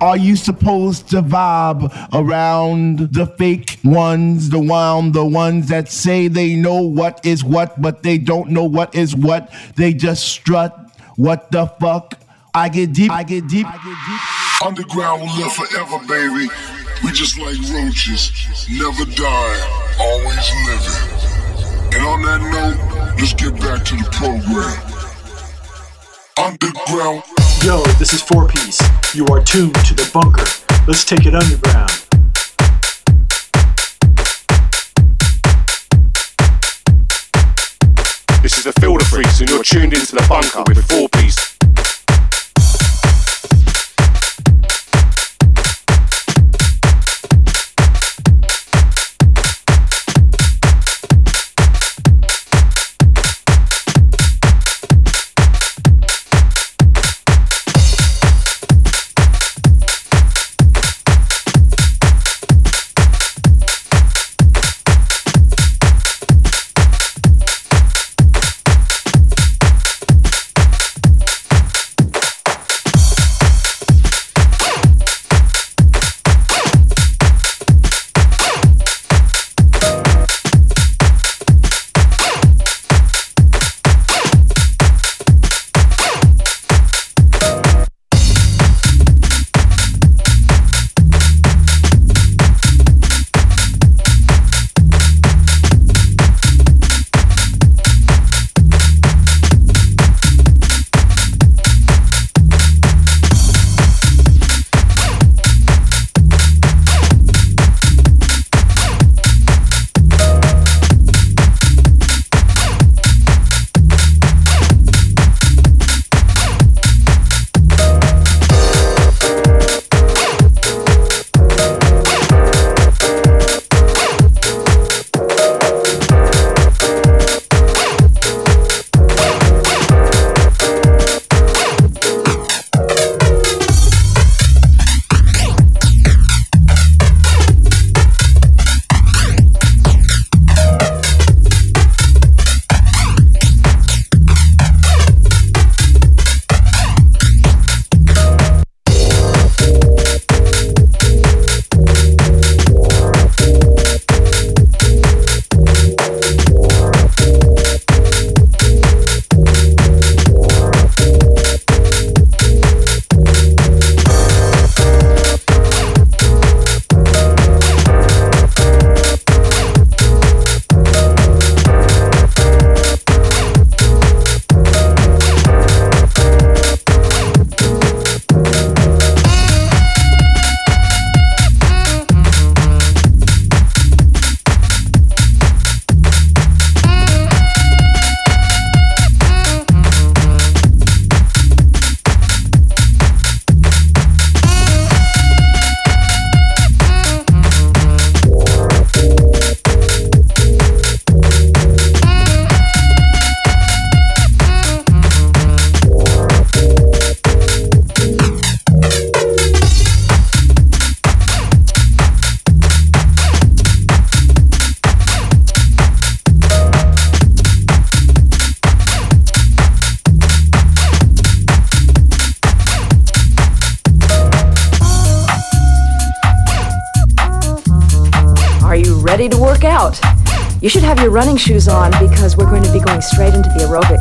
Are you supposed to vibe around the fake ones, the one, the ones that say they know what is what, but they don't know what is what? They just strut. What the fuck? I get deep, I get deep, I get deep. Underground will live forever, baby. We just like roaches, never die, always living. And on that note, let's get back to the program. Underground. Yo, this is 4Peace. You are tuned to the bunker. Let's take it underground. This is the Filter Freaks, and you're tuned into the bunker with 4Peace. Running shoes on because we're going to be going straight into the aerobics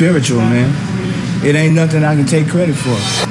spiritual, man. It ain't nothing I can take credit for.